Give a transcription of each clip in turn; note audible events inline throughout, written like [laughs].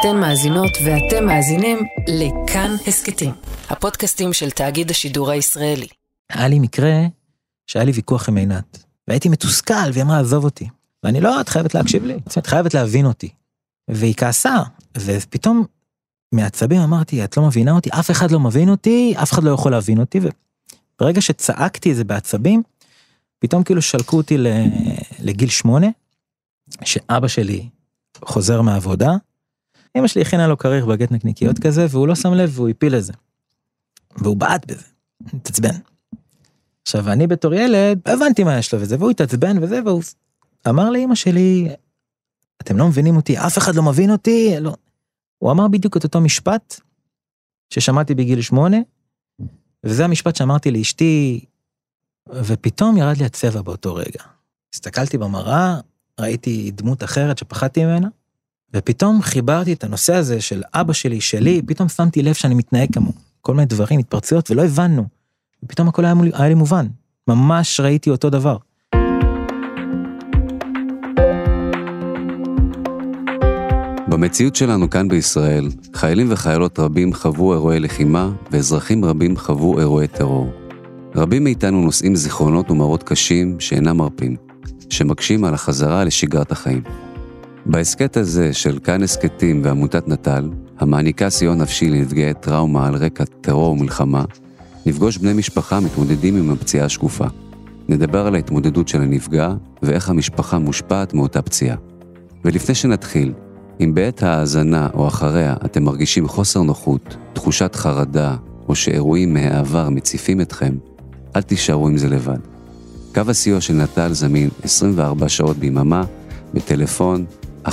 אתן מאזינות ואתם מאזינים לכאן הסכתים, הפודקאסטים של תאגיד השידור הישראלי. היה לי מקרה שהיה לי ויכוח עם עינת, והייתי מתוסכל, והיא אמרה, עזוב אותי. ואני לא, את חייבת להקשיב לי, את חייבת להבין אותי. והיא כעסה, ופתאום מעצבים אמרתי, את לא מבינה אותי, אף אחד לא מבין אותי, אף אחד לא יכול להבין אותי, וברגע שצעקתי את זה בעצבים, פתאום כאילו שלקו אותי לגיל שמונה, שאבא שלי חוזר מהעבודה, אמא שלי הכינה לו כריך בגט נקניקיות כזה, והוא לא שם לב והוא הפיל את זה. והוא בעט בזה, התעצבן. עכשיו אני בתור ילד הבנתי מה יש לו וזה והוא התעצבן וזה והוא אמר לאמא שלי אתם לא מבינים אותי אף אחד לא מבין אותי לא. הוא אמר בדיוק את אותו משפט ששמעתי בגיל שמונה וזה המשפט שאמרתי לאשתי ופתאום ירד לי הצבע באותו רגע. הסתכלתי במראה ראיתי דמות אחרת שפחדתי ממנה ופתאום חיברתי את הנושא הזה של אבא שלי שלי פתאום שמתי לב שאני מתנהג כמו כל מיני דברים התפרצויות ולא הבנו. ופתאום הכל היה, היה לי מובן, ממש ראיתי אותו דבר. במציאות שלנו כאן בישראל, חיילים וחיילות רבים חוו אירועי לחימה, ואזרחים רבים חוו אירועי טרור. רבים מאיתנו נושאים זיכרונות ומראות קשים שאינם מרפים, שמקשים על החזרה לשגרת החיים. בהסכת הזה של כאן הסכתים ועמותת נט"ל, המעניקה סיוע נפשי לנפגעי טראומה על רקע טרור ומלחמה, נפגוש בני משפחה מתמודדים עם הפציעה השקופה. נדבר על ההתמודדות של הנפגע ואיך המשפחה מושפעת מאותה פציעה. ולפני שנתחיל, אם בעת ההאזנה או אחריה אתם מרגישים חוסר נוחות, תחושת חרדה, או שאירועים מהעבר מציפים אתכם, אל תישארו עם זה לבד. קו הסיוע של נט"ל זמין 24 שעות ביממה, בטלפון 1-800-363-363.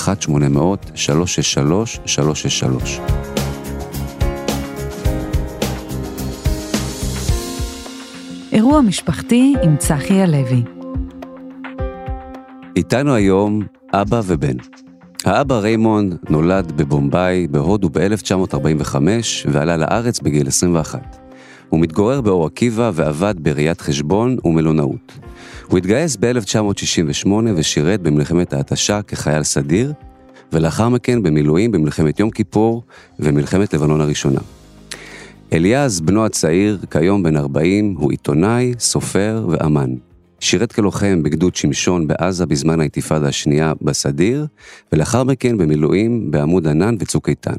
אירוע משפחתי עם צחי הלוי. איתנו היום אבא ובן. האבא ריימונד נולד בבומביי, בהודו ב-1945 ועלה לארץ בגיל 21. הוא מתגורר באור עקיבא ועבד בראיית חשבון ומלונאות. הוא התגייס ב-1968 ושירת במלחמת ההתשה כחייל סדיר, ולאחר מכן במילואים במלחמת יום כיפור ומלחמת לבנון הראשונה. אליעז, בנו הצעיר, כיום בן 40, הוא עיתונאי, סופר ואמן. שירת כלוחם בגדוד שמשון בעזה בזמן האינתיפאדה השנייה בסדיר, ולאחר מכן במילואים בעמוד ענן וצוק איתן.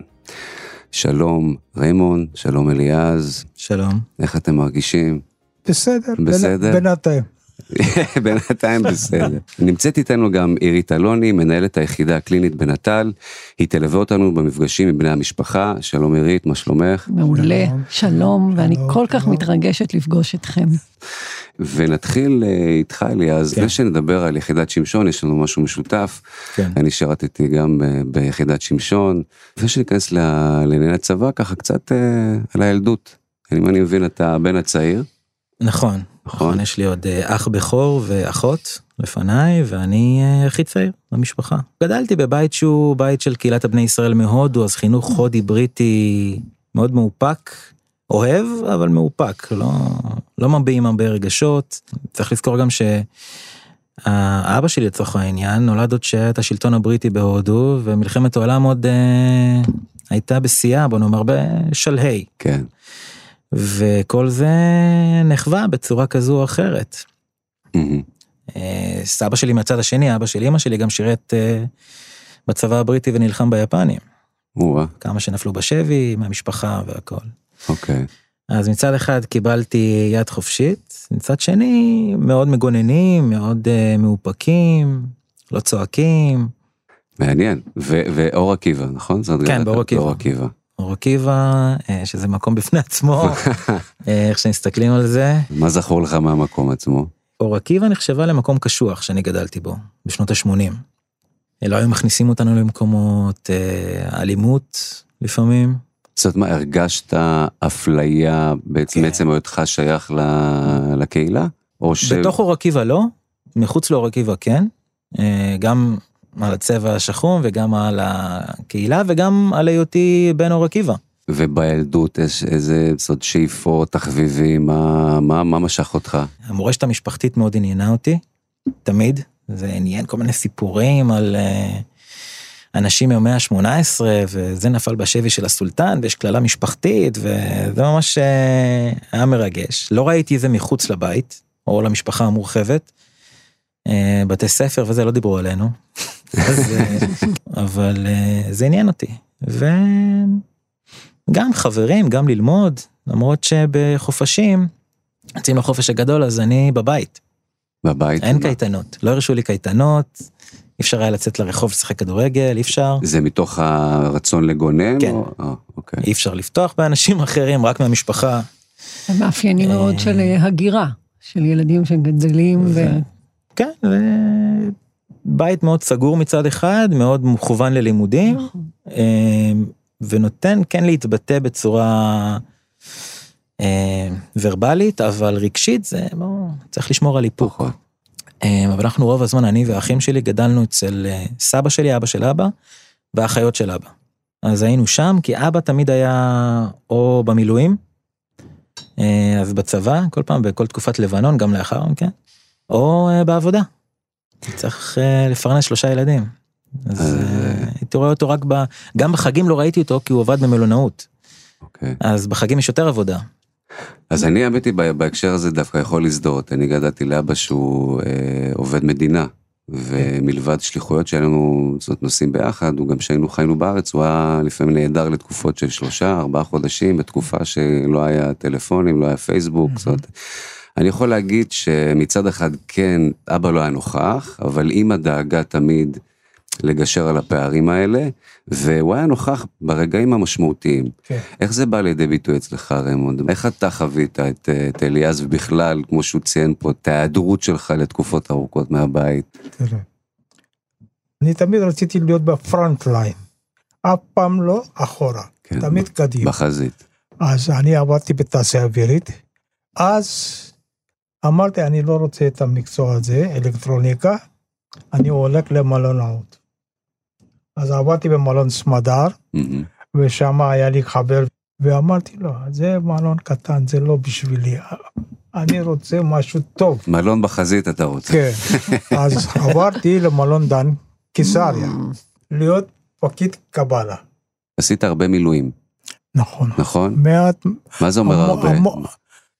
שלום ריימון, שלום אליעז. שלום. איך אתם מרגישים? בסדר. בסדר? בינתיים. [laughs] בינתיים בסדר. נמצאת איתנו גם עירית אלוני, מנהלת היחידה הקלינית בנט"ל. היא תלווה אותנו במפגשים עם בני המשפחה. שלום עירית, מה שלומך? מעולה, שלום, ואני כל כך מתרגשת לפגוש אתכם. ונתחיל אה, איתך אליעז, כן. לפני שנדבר על יחידת שמשון, יש לנו משהו משותף. כן. אני שירתתי גם ב- ביחידת שמשון. לפני שניכנס לענייני הצבא, ככה קצת אה, על הילדות. אם אני מבין, אתה הבן הצעיר. נכון, נכון, יש לי עוד אה, אח בכור ואחות לפניי, ואני אה, הכי צעיר במשפחה. גדלתי בבית שהוא בית של קהילת הבני ישראל מהודו, אז חינוך הודי בריטי מאוד מאופק, אוהב, אבל מאופק, לא, לא מביעים הרבה רגשות. צריך לזכור גם שהאבא שלי לצורך העניין נולד עוד שהיה את השלטון הבריטי בהודו, ומלחמת העולם עוד אה, הייתה בשיאה, בוא נאמר בשלהי. כן. וכל זה נחווה בצורה כזו או אחרת. אה, סבא שלי מהצד השני, אבא של אמא שלי גם שירת אה, בצבא הבריטי ונלחם ביפנים. כמה שנפלו בשבי מהמשפחה והכל. אוקיי. אז מצד אחד קיבלתי יד חופשית, מצד שני מאוד מגוננים, מאוד uh, מאופקים, לא צועקים. מעניין. ואור עקיבא, נכון? כן, גם- באור עקיבא. באור עקיבא. אור עקיבא, אה, שזה מקום בפני עצמו, [laughs] אה, איך שמסתכלים על זה. מה זכור לך מהמקום עצמו? אור עקיבא נחשבה למקום קשוח שאני גדלתי בו, בשנות ה-80. לא היו מכניסים אותנו למקומות, אה, אלימות לפעמים. זאת אומרת, מה, הרגשת אפליה בעצם כן. עצם היותך שייך ל- לקהילה? או ש... בתוך אור עקיבא לא, מחוץ לאור עקיבא כן. גם על הצבע השחום וגם על הקהילה וגם על היותי בן אור עקיבא. ובילדות יש איזה סוד שאיפות, תחביבים, מה, מה, מה משך אותך? המורשת המשפחתית מאוד עניינה אותי, תמיד. זה עניין כל מיני סיפורים על, אה, אנשים מהמאה ה-18 וזה נפל בשבי של הסולטן ויש קללה משפחתית וזה ממש אה, היה מרגש. לא ראיתי את זה מחוץ לבית או למשפחה המורחבת. אה, בתי ספר וזה לא דיברו עלינו. אז, אה, [laughs] אבל אה, זה עניין אותי. וגם חברים, גם ללמוד, למרות שבחופשים, יוצאים לחופש הגדול אז אני בבית. בבית. אין מה? קייטנות, לא הרשו לי קייטנות, אי אפשר היה לצאת לרחוב לשחק כדורגל, אי אפשר. זה מתוך הרצון לגונן? כן. או... אה, אוקיי. אי אפר לפתוח באנשים אחרים, רק מהמשפחה. זה מאפיינים מאוד של הגירה, של ילדים שגדלים ו... ו- כן, בית מאוד סגור מצד אחד, מאוד מכוון ללימודים, נכון. אה, ונותן כן להתבטא בצורה אה, ורבלית, אבל רגשית זה, בוא, צריך לשמור על איפוק. פחות. אה, אבל אנחנו רוב הזמן, אני והאחים שלי גדלנו אצל אה, סבא שלי, אבא של אבא, והאחיות של אבא. אז היינו שם, כי אבא תמיד היה או במילואים, אה, אז בצבא, כל פעם, בכל תקופת לבנון, גם לאחר מכן, או אה, בעבודה. צריך אה, לפרנס שלושה ילדים. אז אה. אה, הייתי רואה אותו רק ב... גם בחגים לא ראיתי אותו, כי הוא עבד במלונאות. אוקיי. אז בחגים יש יותר עבודה. אז אני האמת היא בהקשר הזה דווקא יכול להזדהות. אני גדלתי לאבא שהוא אה, עובד מדינה, ומלבד שליחויות שהיו לנו, זאת נוסעים ביחד, הוא גם כשהיינו חיינו בארץ, הוא היה לפעמים נעדר לתקופות של שלושה, ארבעה חודשים, בתקופה שלא היה טלפונים, לא היה פייסבוק, זאת אומרת, אני יכול להגיד שמצד אחד כן, אבא לא היה נוכח, אבל אמא דאגה תמיד לגשר על הפערים האלה, והוא היה נוכח ברגעים המשמעותיים. כן. איך זה בא לידי ביטוי אצלך רמונד? איך אתה חווית את, אה, את אליעז ובכלל, כמו שהוא ציין פה, את ההיעדרות שלך לתקופות ארוכות מהבית? תראה. אני תמיד רציתי להיות בפרונט ליין. אף פעם לא אחורה, כן, תמיד קדימה. בחזית. אז אני עבדתי בתעשייה אווירית. אז אמרתי, אני לא רוצה את המקצוע הזה, אלקטרוניקה, אני הולך למלונאות. אז עבדתי במלון סמדר. ושם היה לי חבר, ואמרתי לו, זה מלון קטן, זה לא בשבילי, אני רוצה משהו טוב. מלון בחזית אתה רוצה. כן, אז עברתי למלון דן, קיסריה, להיות פקיד קבלה. עשית הרבה מילואים, נכון. נכון? מעט, מה זה אומר המון- הרבה? המון-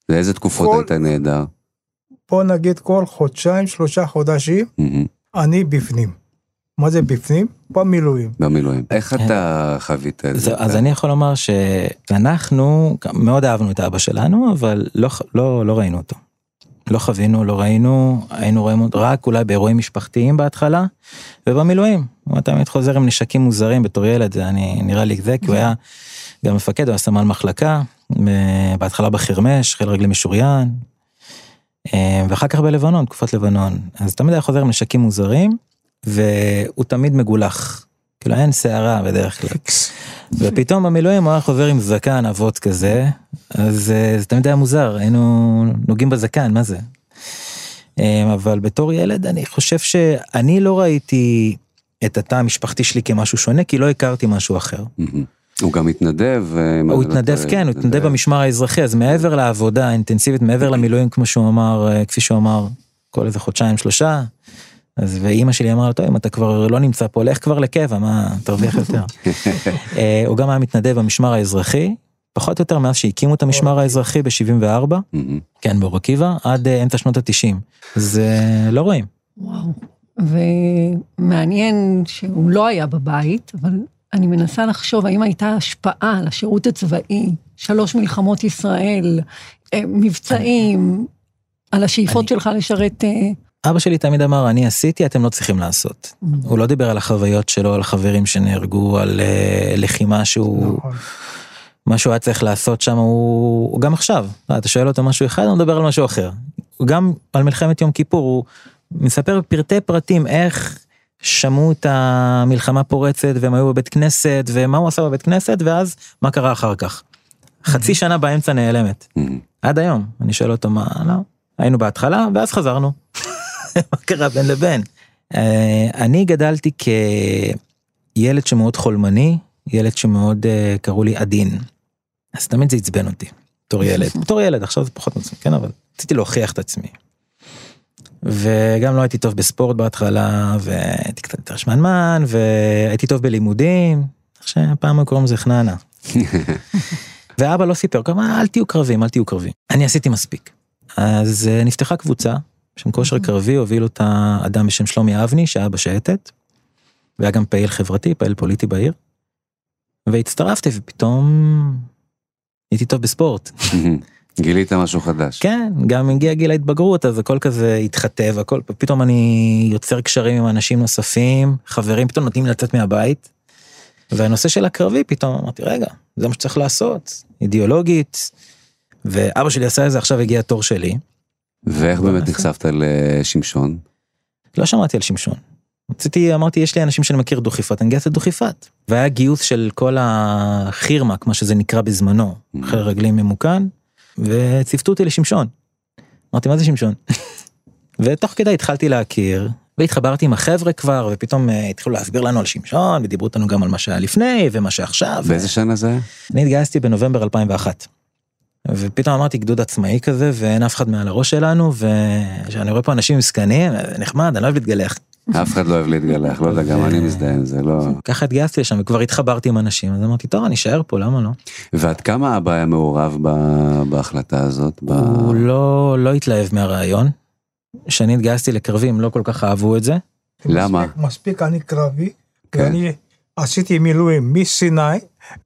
לאיזה תקופות כל- היית נהדר? בוא נגיד כל חודשיים, שלושה חודשים, מהמם. אני בפנים. מה זה בפנים? במילואים. במילואים. איך אתה חווית את זה? אז אני יכול לומר שאנחנו מאוד אהבנו את אבא שלנו, אבל לא, לא, לא ראינו אותו. לא חווינו, לא ראינו, היינו רואים אותו רק אולי באירועים משפחתיים בהתחלה, ובמילואים. הוא תמיד חוזר עם נשקים מוזרים בתור ילד, זה אני, נראה לי זה, כי הוא היה גם מפקד, הוא היה סמל מחלקה, ב- בהתחלה בחרמש, חיל רגלי משוריין, אה, ואחר כך בלבנון, תקופת לבנון. אז תמיד היה חוזר עם נשקים מוזרים, והוא תמיד מגולח. כאילו אין שערה בדרך כלל. ופתאום במילואים הוא היה חוזר עם זקן אבות כזה, אז אה, זה תמיד היה מוזר, היינו נוגעים בזקן, מה זה? אה, אבל בתור ילד אני חושב שאני לא ראיתי את התא המשפחתי שלי כמשהו שונה, כי לא הכרתי משהו אחר. הוא גם התנדב. אה, אם הוא אני לא התנדב, כן, הוא התנדב במשמר האזרחי, אז מעבר לעבודה האינטנסיבית, מעבר למילואים, כמו שהוא אמר, אה, כפי שהוא אמר, כל איזה חודשיים, שלושה, אז ואימא שלי אמרה לו, טוב, אם אתה כבר לא נמצא פה, לך כבר לקבע, מה, תרוויח [laughs] יותר. אה, הוא גם היה מתנדב במשמר האזרחי, פחות או יותר מאז שהקימו את המשמר האזרחי ב-74, מהמם. כן, באור עקיבא, עד אמצע שנות ה-90. אז לא רואים. וואו. ומעניין שהוא לא היה בבית, אבל אני מנסה לחשוב האם הייתה השפעה על השירות הצבאי, שלוש מלחמות ישראל, אה, מבצעים, על השאיפות אני- שלך לשרת... אה, אבא שלי תמיד אמר, אני עשיתי, אתם לא צריכים לעשות. הוא לא דיבר על החוויות שלו, על חברים שנהרגו, על אה, לחימה שהוא... נכון. מה שהוא היה צריך לעשות שם הוא, גם עכשיו, אתה שואל אותו משהו אחד, הוא מדבר על משהו אחר. גם על מלחמת יום כיפור, הוא מספר בפרטי פרטים איך שמעו את המלחמה פורצת והם היו בבית כנסת ומה הוא עשה בבית כנסת ואז מה קרה אחר כך. חצי שנה באמצע נעלמת. עד היום. אני שואל אותו מה, לא, היינו בהתחלה ואז חזרנו. [laughs] מה קרה בין לבין? אה, אני גדלתי כילד שמאוד חולמני, ילד שמאוד אה, קראו לי עדין. אז תמיד זה עצבן אותי, בתור ילד. [laughs] בתור ילד, עכשיו זה פחות מעצמי, כן, אבל רציתי להוכיח את עצמי. וגם לא הייתי טוב בספורט בהתחלה, והייתי קצת יותר שמנמן, והייתי טוב בלימודים, איך שהפעם היו קוראים לזה חננה. [laughs] ואבא לא סיפר, כמה אל תהיו קרבים, אל תהיו קרבים. אני עשיתי מספיק. אז אה, נפתחה קבוצה, בשם כושר קרבי, הוביל אותה אדם בשם שלומי אבני, שהיה בשייטת, והיה גם פעיל חברתי, פעיל פוליטי בעיר. והצטרפתי, ופתאום הייתי טוב בספורט. גילית משהו חדש. כן, גם הגיע גיל ההתבגרות, אז הכל כזה התחטא, והכל, פתאום אני יוצר קשרים עם אנשים נוספים, חברים פתאום נותנים לי לצאת מהבית. והנושא של הקרבי, פתאום אמרתי, רגע, זה מה שצריך לעשות, אידיאולוגית. ואבא שלי עשה את זה, עכשיו הגיע התור שלי. ואיך באמת. נחשפת לשמשון? לא שמעתי על שמשון. רציתי, אמרתי, יש לי אנשים שאני מכיר דוכיפת, אני גייס את דוכיפת. והיה גיוס של כל החירמק, מה שזה נקרא בזמנו, חיל רגלים ממוכן, וציוותו אותי לשמשון. אמרתי, מה זה שמשון? [laughs] ותוך כדי התחלתי להכיר, והתחברתי עם החבר'ה כבר, ופתאום אה, התחילו להסביר לנו על שמשון, ודיברו איתנו גם על מה שהיה לפני, ומה שעכשיו. באיזה שנה זה? אני התגייסתי בנובמבר 2001. ופתאום אמרתי גדוד עצמאי כזה ואין אף אחד מעל הראש שלנו וכשאני רואה פה אנשים עם זקנים נחמד אני לא אוהב להתגלח. אף אחד לא אוהב להתגלח, לא יודע, גם אני מזדהה עם זה, לא... ככה התגייסתי לשם וכבר התחברתי עם אנשים אז אמרתי טוב אני אשאר פה למה לא. ועד כמה אבא היה מעורב בהחלטה הזאת? הוא לא לא התלהב מהרעיון. כשאני התגייסתי לקרבים לא כל כך אהבו את זה. למה? מספיק, אני קרבי, כן. ואני עשיתי מילואים מסיני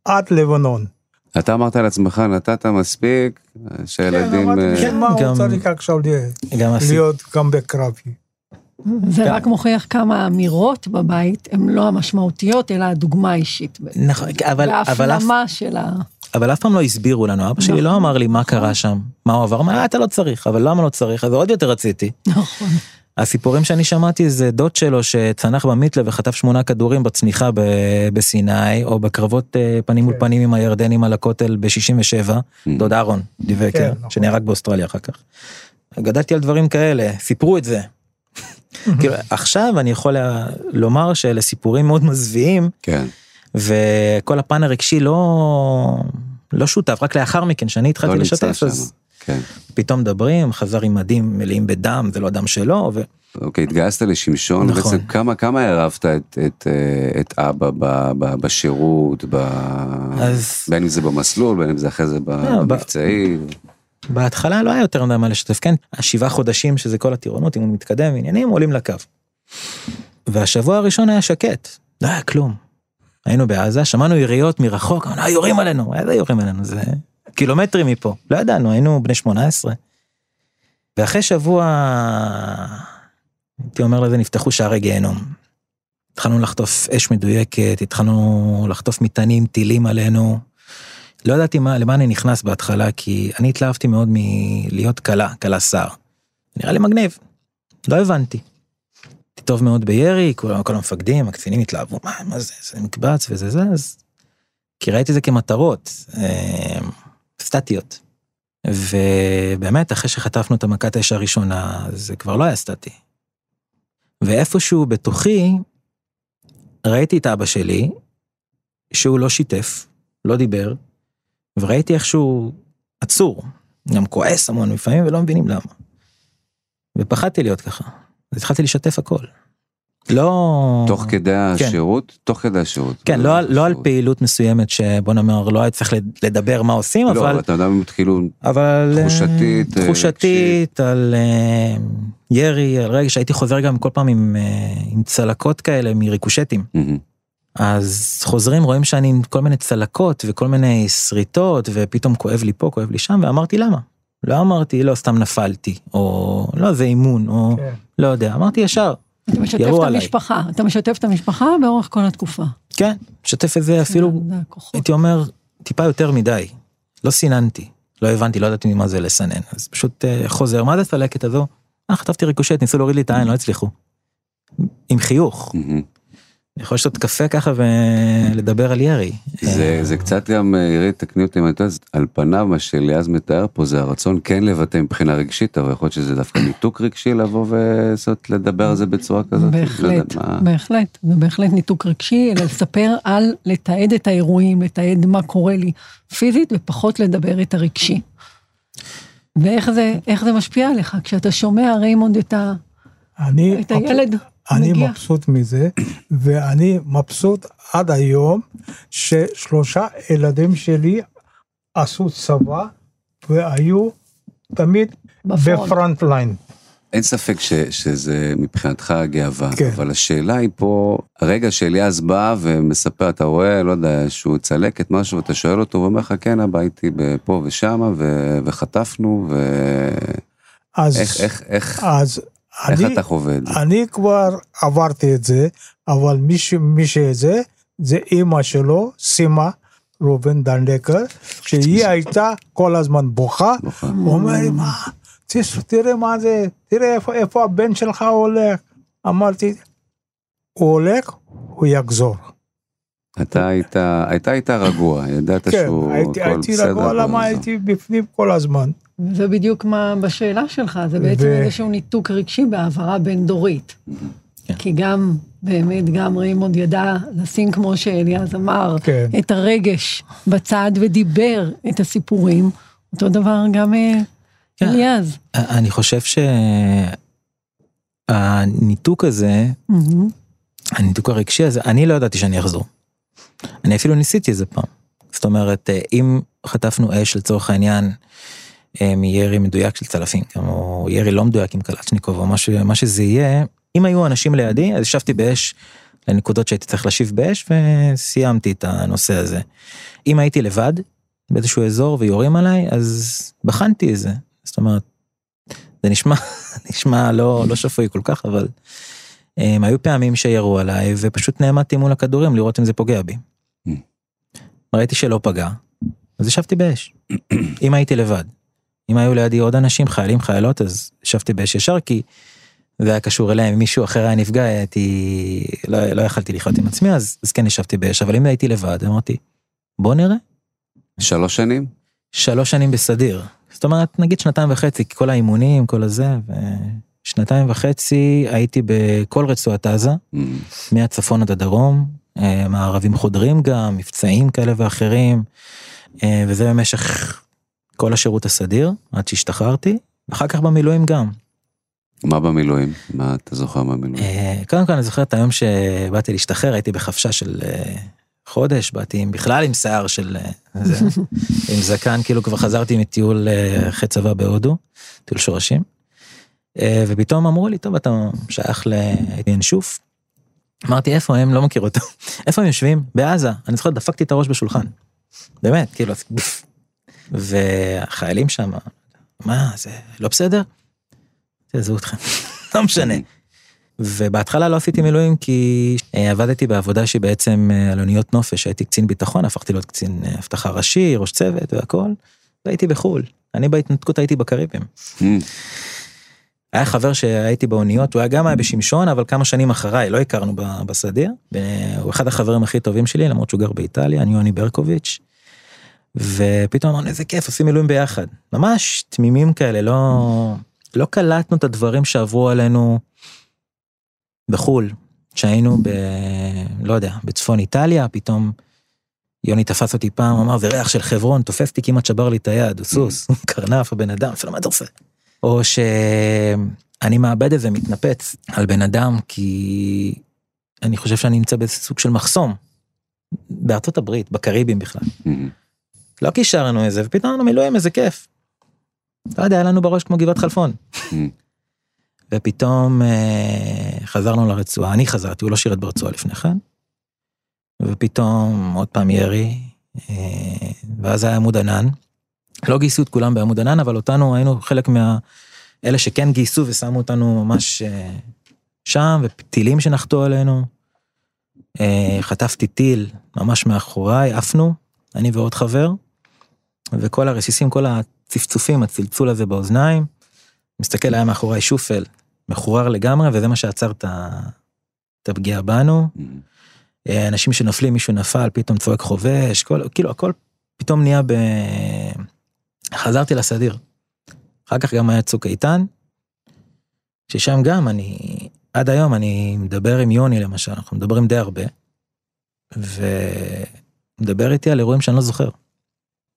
עד לבנון. אתה אמרת לעצמך, נתת מספיק, שהילדים... כן, אה, אמרתי, בשביל מה הוא צריך עכשיו להיות- גם הסיפור. גם? זה רק מוכיח כמה האמירות בבית הן לא המשמעותיות, אלא הדוגמה האישית. נכון אבל וההפנמה של ה... אבל אף פעם לא הסבירו לנו אבא שלי לא אמר לי מה קרה שם מה הוא עבר אמר "אה, אתה לא צריך אבל למה לא צריך אז עוד יותר רציתי. נכון. הסיפורים שאני שמעתי זה דוד שלו שצנח במיתלה וחטף שמונה כדורים בצניחה ב- בסיני, או בקרבות אה, פנים מול כן. פנים עם הירדנים על הכותל ב-67, דוד אהרון דיבקר, כן, נכון. שנהרג באוסטרליה אחר כך. גדלתי על דברים כאלה, סיפרו את זה. כאילו, עכשיו אני יכול לומר שאלה סיפורים מאוד מזוויעים, כן. וכל הפן הרגשי לא, לא שותף, רק לאחר מכן, שאני התחלתי לא לשתף, שם. אז כן. פתאום מדברים, חזר עם מדים מלאים בדם, זה לא דם שלו, ו... אוקיי, התגייסת לשמשון, נכון. בעצם כמה, כמה ערבת את, את, אה, את אבא ב, ב, בשירות, ב... אז- בין אם זה במסלול, בין אם זה אחרי זה ב- לא, ב- במבצעי. בהתחלה לא היה יותר מדי מה לשתף, כן? השבעה חודשים שזה כל הטירונות, אם הוא מתקדם, עניינים עולים לקו. והשבוע הראשון היה שקט, לא היה כלום. היינו בעזה, שמענו יריות מרחוק, אמרנו, "אה, יורים עלינו, איזה יורים עלינו, זה קילומטרים מפה, לא ידענו, היינו בני 18. ואחרי שבוע, הייתי אומר לזה, נפתחו שערי גיהנום. התחלנו לחטוף אש מדויקת, התחלנו לחטוף מטענים, טילים עלינו. לא ידעתי מה, למה אני נכנס בהתחלה, כי אני התלהבתי מאוד מלהיות קלה, קלה שר. נראה לי מגניב. לא הבנתי. הייתי טוב מאוד בירי, כל, כל המפקדים, הקצינים התלהבו, מה, מה זה, זה מקבץ וזה זה, אז... כי ראיתי זה כמטרות, אה, סטטיות. ובאמת, אחרי שחטפנו את המכת האש הראשונה, זה כבר לא היה סטטי. ואיפשהו בתוכי, ראיתי את אבא שלי, שהוא לא שיתף, לא דיבר, וראיתי איך שהוא עצור, גם כועס המון לפעמים ולא מבינים למה. ופחדתי להיות ככה, אז התחלתי לשתף הכל. לא... תוך כדי השירות? תוך כדי השירות. כן, לא, על- לא על השירות. פעילות מסוימת שבוא נאמר לא היה צריך לדבר מה עושים, לא, אבל... אבל אתה יודע, כאילו, אבל אה, תחושתית, אה, תחושתית על אה, ירי, על רגע שהייתי חוזר גם כל פעם עם, אה, עם צלקות כאלה מריקושטים. מהמם. אז חוזרים רואים שאני עם כל מיני צלקות וכל מיני שריטות ופתאום כואב לי פה כואב לי שם ואמרתי למה. לא אמרתי לא סתם נפלתי או לא זה אימון או כן. לא יודע אמרתי ישר אתה משתף ירו את עליי. המשפחה, אתה משתף את המשפחה לאורך כל התקופה. כן שתף את זה אפילו. הייתי אומר טיפה יותר מדי לא סיננתי לא הבנתי לא ידעתי ממה זה לסנן אז פשוט אה, חוזר מה זה הצלקת הזו. אה, חטפתי ריקושט ניסו להוריד לי את העין לא הצליחו. עם חיוך. אני יכול לשתות קפה ככה ולדבר על ירי. זה, אה, זה קצת גם, אה, עירית, תקני אותי אם אני טועה, על פניו מה שליאז מתאר פה זה הרצון כן לבטא מבחינה רגשית, אבל יכול להיות שזה דווקא ניתוק רגשי לבוא ולעשות, לדבר על זה בצורה כזאת. לא בהחלט, בהחלט, זה בהחלט ניתוק רגשי, אלא לספר על, לתעד את האירועים, לתעד מה קורה לי פיזית, ופחות לדבר את הרגשי. ואיך זה, זה משפיע עליך כשאתה שומע, ריימונד, את, ה, אני, את הילד אני מגיע? מבסוט מזה, ואני מבסוט עד היום ששלושה ילדים שלי עשו צבא והיו תמיד ב front line. אין ספק ש, שזה מבחינתך גאווה, כן. אבל השאלה היא פה, הרגע שאליעז בא ומספר, אתה רואה, לא יודע, שהוא צלקת משהו, ואתה שואל אותו, הוא אומר לך, כן, אבא, הייתי פה ושמה, ו- וחטפנו, אז, ואיך איך, איך, אז איך אני, אתה חווה את זה? אני כבר עברתי את זה, אבל מי, ש, מי שזה, זה אימא שלו, סימה ראובן דנלקר, שהיא הייתה כל הזמן בוכה, בוכה. הוא אומר לי, מה, תראה מה זה, תראה איפה, איפה הבן שלך הולך. אמרתי, הוא הולך, הוא יחזור. אתה היית, אתה היית רגוע, ידעת כן, שהוא, הייתי, הכל הייתי בסדר. רגוע, למה הייתי בפנים כל הזמן. זה בדיוק מה בשאלה שלך, זה בעצם ו- איזשהו ניתוק רגשי בהעברה בין דורית. כן. כי גם, באמת, גם ריימונד ידע לשים, כמו שאליעז אמר, כן. את הרגש בצד ודיבר את הסיפורים. אותו דבר גם אה, כן. אליעז. אני חושב שהניתוק הזה, מהמם. הניתוק הרגשי הזה, אני לא ידעתי שאני אחזור. אני אפילו ניסיתי איזה פעם. זאת אומרת, אה, אם חטפנו אש לצורך העניין אה, מירי מדויק של צלפים, או ירי לא מדויק עם קלצ'ניקוב, או מה, ש, מה שזה יהיה, אם היו אנשים לידי, אז ישבתי באש לנקודות שהייתי צריך להשיב באש, וסיימתי את הנושא הזה. אם הייתי לבד, באיזשהו אזור ויורים עליי, אז בחנתי את זה. זאת אומרת, זה נשמע, [laughs] נשמע לא, לא שפוי כל כך, אבל הם, היו פעמים שירו עליי, ופשוט נעמדתי מול הכדורים לראות אם זה פוגע בי. Mm. ראיתי שלא פגע, אז ישבתי באש. אם הייתי לבד. אם היו לידי עוד אנשים, חיילים, חיילות, אז ישבתי באש ישר, כי זה היה קשור אליהם, אם מישהו אחר היה נפגע, הייתי, לא, לא יכלתי לחיות עם עצמי, אז, אז כן ישבתי באש, אבל אם הייתי לבד, אמרתי, בוא נראה. שלוש שנים? שלוש שנים בסדיר. זאת אומרת, נגיד שנתיים וחצי, כי כל האימונים, כל הזה, ושנתיים וחצי הייתי בכל רצועת עזה, Mm. מהצפון עד הדרום, אה, מערבים חודרים גם, מבצעים כאלה ואחרים, אה, וזה במשך כל השירות הסדיר, עד שהשתחררתי, אחר כך במילואים גם. מה במילואים? מה אתה זוכר מהמילואים? אה, קודם כל אני זוכר את היום שבאתי להשתחרר, הייתי בחפשה של אה, חודש, באתי עם, בכלל עם שיער של, אה, זה, [laughs] עם זקן, כאילו כבר חזרתי מטיול אחרי צבא בהודו, טיול שורשים. ופתאום אמרו לי, טוב, אתה שייך לינשוף. אמרתי, איפה הם? לא מכיר אותו. [laughs] איפה הם יושבים? בעזה. אני זוכר, דפקתי את הראש בשולחן. באמת, כאילו. והחיילים שם, מה, זה לא בסדר? תעזבו אתכם, [laughs] לא משנה. ובהתחלה לא עשיתי מילואים כי אה, עבדתי בעבודה שהיא בעצם אה, על אוניות נופש, הייתי קצין ביטחון, הפכתי להיות קצין אה, אבטחה ראשי, ראש צוות והכל, והייתי בחו"ל. אני בהתנתקות הייתי בקריבים. Mm. היה חבר שהייתי באוניות, הוא היה גם היה בשמשון, אבל כמה שנים אחריי, לא הכרנו בסדיר. הוא אחד החברים הכי טובים שלי, למרות שהוא גר באיטליה, אני יוני ברקוביץ'. ופתאום אמרנו, איזה כיף, עושים מילואים ביחד. ממש תמימים כאלה, לא, לא קלטנו את הדברים שעברו עלינו בחו"ל. שהיינו ב... לא יודע, בצפון איטליה, פתאום יוני תפס אותי פעם, אמר, זה ריח של חברון, תופס אותי, כמעט שבר לי את היד, הוא סוס, הוא [laughs] קרנף, הבן אדם, אפילו מה אתה עושה? או שאני מאבד את זה, מתנפץ על בן אדם, כי אני חושב שאני נמצא באיזה סוג של מחסום. בארצות הברית, בקריבים בכלל. לא קישרנו איזה, ופתאום אמרנו מילואים, איזה כיף. לא יודע, היה לנו בראש כמו גבעת חלפון. Mm. ופתאום אה, חזרנו לרצועה, אני חזרתי, הוא לא שירת ברצועה לפני כן. ופתאום עוד פעם ירי, אה, ואז היה עמוד ענן. לא גייסו את כולם בעמוד ענן, אבל אותנו היינו חלק מה... אלה שכן גייסו ושמו אותנו ממש אה, שם, וטילים שנחתו עלינו. אה, חטפתי טיל ממש מאחוריי, עפנו, אני ועוד חבר, וכל הרסיסים, כל הצפצופים, הצלצול הזה באוזניים. מסתכל, היה מאחוריי שופל, מחורר לגמרי, וזה מה שעצר את הפגיעה בנו. Mm. אה, אנשים שנופלים, מישהו נפל, פתאום צועק חובש, כל, כאילו הכל פתאום נהיה ב... חזרתי לסדיר. אחר כך גם היה צוק איתן, ששם גם אני, עד היום אני מדבר עם יוני למשל, אנחנו מדברים די הרבה, ומדבר איתי על אירועים שאני לא זוכר.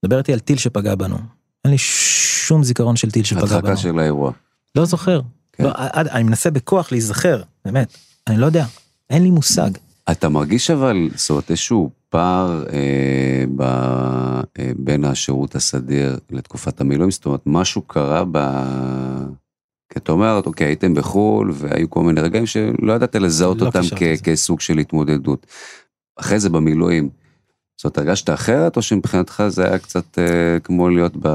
מדבר איתי על טיל שפגע בנו, אין לי שום זיכרון של טיל שפגע הדחקה בנו. של האירוע. לא זוכר. כן. לא, עד- אני מנסה בכוח להיזכר, באמת. אני לא יודע. אין לי מושג. אתה מרגיש אבל, זאת אומרת, איזשהו פער אה, ב, אה, בין השירות הסדיר לתקופת המילואים, זאת אומרת, משהו קרה ב... כי אתה אומר, אוקיי, הייתם בחו"ל והיו כל מיני רגעים שלא ידעת לזהות לא אותם כ-. כסוג של התמודדות. אחרי זה במילואים, זאת אומרת, הרגשת אחרת, או שמבחינתך זה היה קצת אה, כמו להיות ב...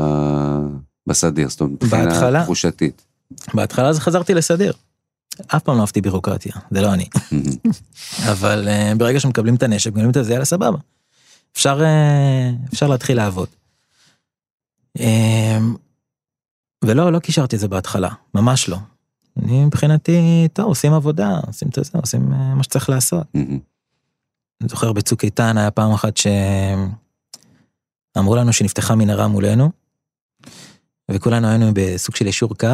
בסדיר, זאת אומרת, מבחינה? תחושתית. בהתחלה אז חזרתי לסדיר. אף פעם לא אהבתי בירוקרטיה, זה לא אני. [laughs] אבל אה, ברגע שמקבלים את הנשק, מקבלים את זה, יאללה סבבה. אפשר, אה, אפשר להתחיל לעבוד. אה, ולא, לא קישרתי את זה בהתחלה, ממש לא. אני מבחינתי, טוב, עושים עבודה, עושים את זה, עושים אה, מה שצריך לעשות. אני זוכר בצוק איתן היה פעם אחת שאמרו לנו שנפתחה מנהרה מולנו, וכולנו היינו בסוג של אישור קו,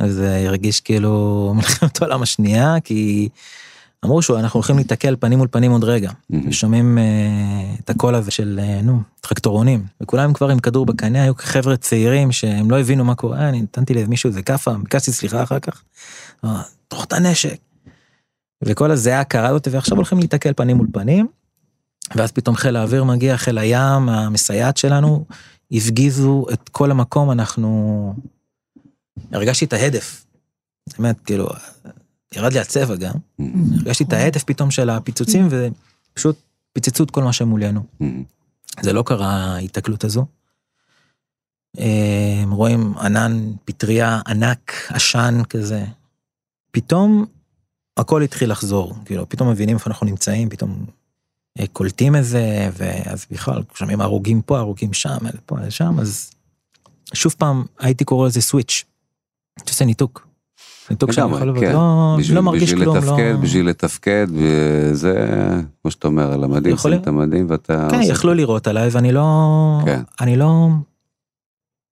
אז זה הרגיש כאילו [laughs] מלחמת העולם השנייה, כי אמרו שאנחנו הולכים להתקל פנים מול פנים עוד רגע. ושומעים אה, את הקול הזה של, אה, נו, טרקטורונים, וכולם כבר עם כדור בקנה, היו חבר'ה צעירים שהם לא הבינו מה קורה, אני נתנתי למישהו איזה כאפה, ביקשתי סליחה אחר כך, אה, תוך את הנשק. וכל הזיעה הקרה הזאת, ועכשיו הולכים להתקל פנים מול פנים, ואז פתאום חיל האוויר מגיע, חיל הים, המסייעת שלנו, הפגיזו את כל המקום, אנחנו... הרגשתי את ההדף. באמת, כאילו, ירד לי הצבע גם. הרגשתי את ההדף פתאום של הפיצוצים, ופשוט פיצצו את כל מה שמולנו. זה לא קרה ההיתקלות הזו. אה, רואים ענן, פטריה ענק, עשן כזה. פתאום הכל התחיל לחזור, כאילו, פתאום מבינים איפה אנחנו נמצאים, פתאום אה, קולטים את זה, ואז בכלל, שומעים הרוגים פה, הרוגים שם, אלה פה, אלה שם, אז שוב פעם הייתי קורא לזה סוויץ'. שעושה ניתוק. ניתוק שאני יכול לבוא, כן. לא, בשביל, לא מרגיש בשביל כלום, לתפקד, לא... בשביל לתפקד, וזה, כמו שאתה אומר, על המדים, שים את המדים ואתה... כן, עושה- יכלו לירות עליי ואני לא... כן. אני לא...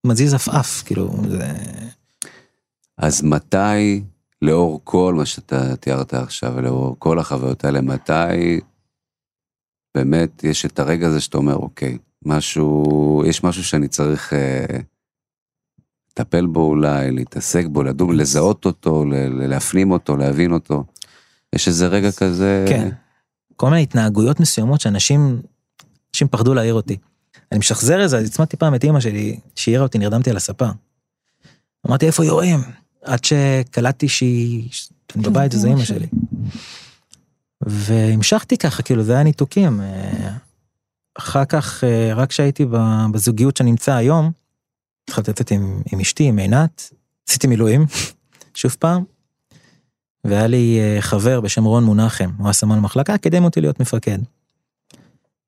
מזיז עפעף, כאילו, זה... אז מתי, לאור כל מה שאתה תיארת עכשיו, ולאור כל החוויות האלה, מתי באמת יש את הרגע הזה שאתה אומר, אוקיי, משהו, יש משהו שאני צריך אה, לטפל בו אולי, להתעסק בו, לדון, לזהות אותו, להפנים אותו, להבין אותו. יש איזה רגע כזה... כן. כל מיני התנהגויות מסוימות שאנשים, אנשים פחדו להעיר אותי. אני משחזר את זה, אז הצמדתי פעם את אימא שלי, שהעירה אותי, נרדמתי על הספה. אמרתי, איפה יורים? עד שקלטתי שהיא, בבית, כן, זה אימא שלי. והמשכתי ככה, כאילו, זה היה ניתוקים. אה, אחר כך, אה, רק כשהייתי בזוגיות שאני נמצא היום, התחלתי לצאת עם, עם אשתי, עם עינת, עשיתי מילואים, [laughs] שוב פעם, והיה לי אה, חבר בשם רון מונחם, הוא היה סמל מחלקה, קידם אותי להיות מפקד.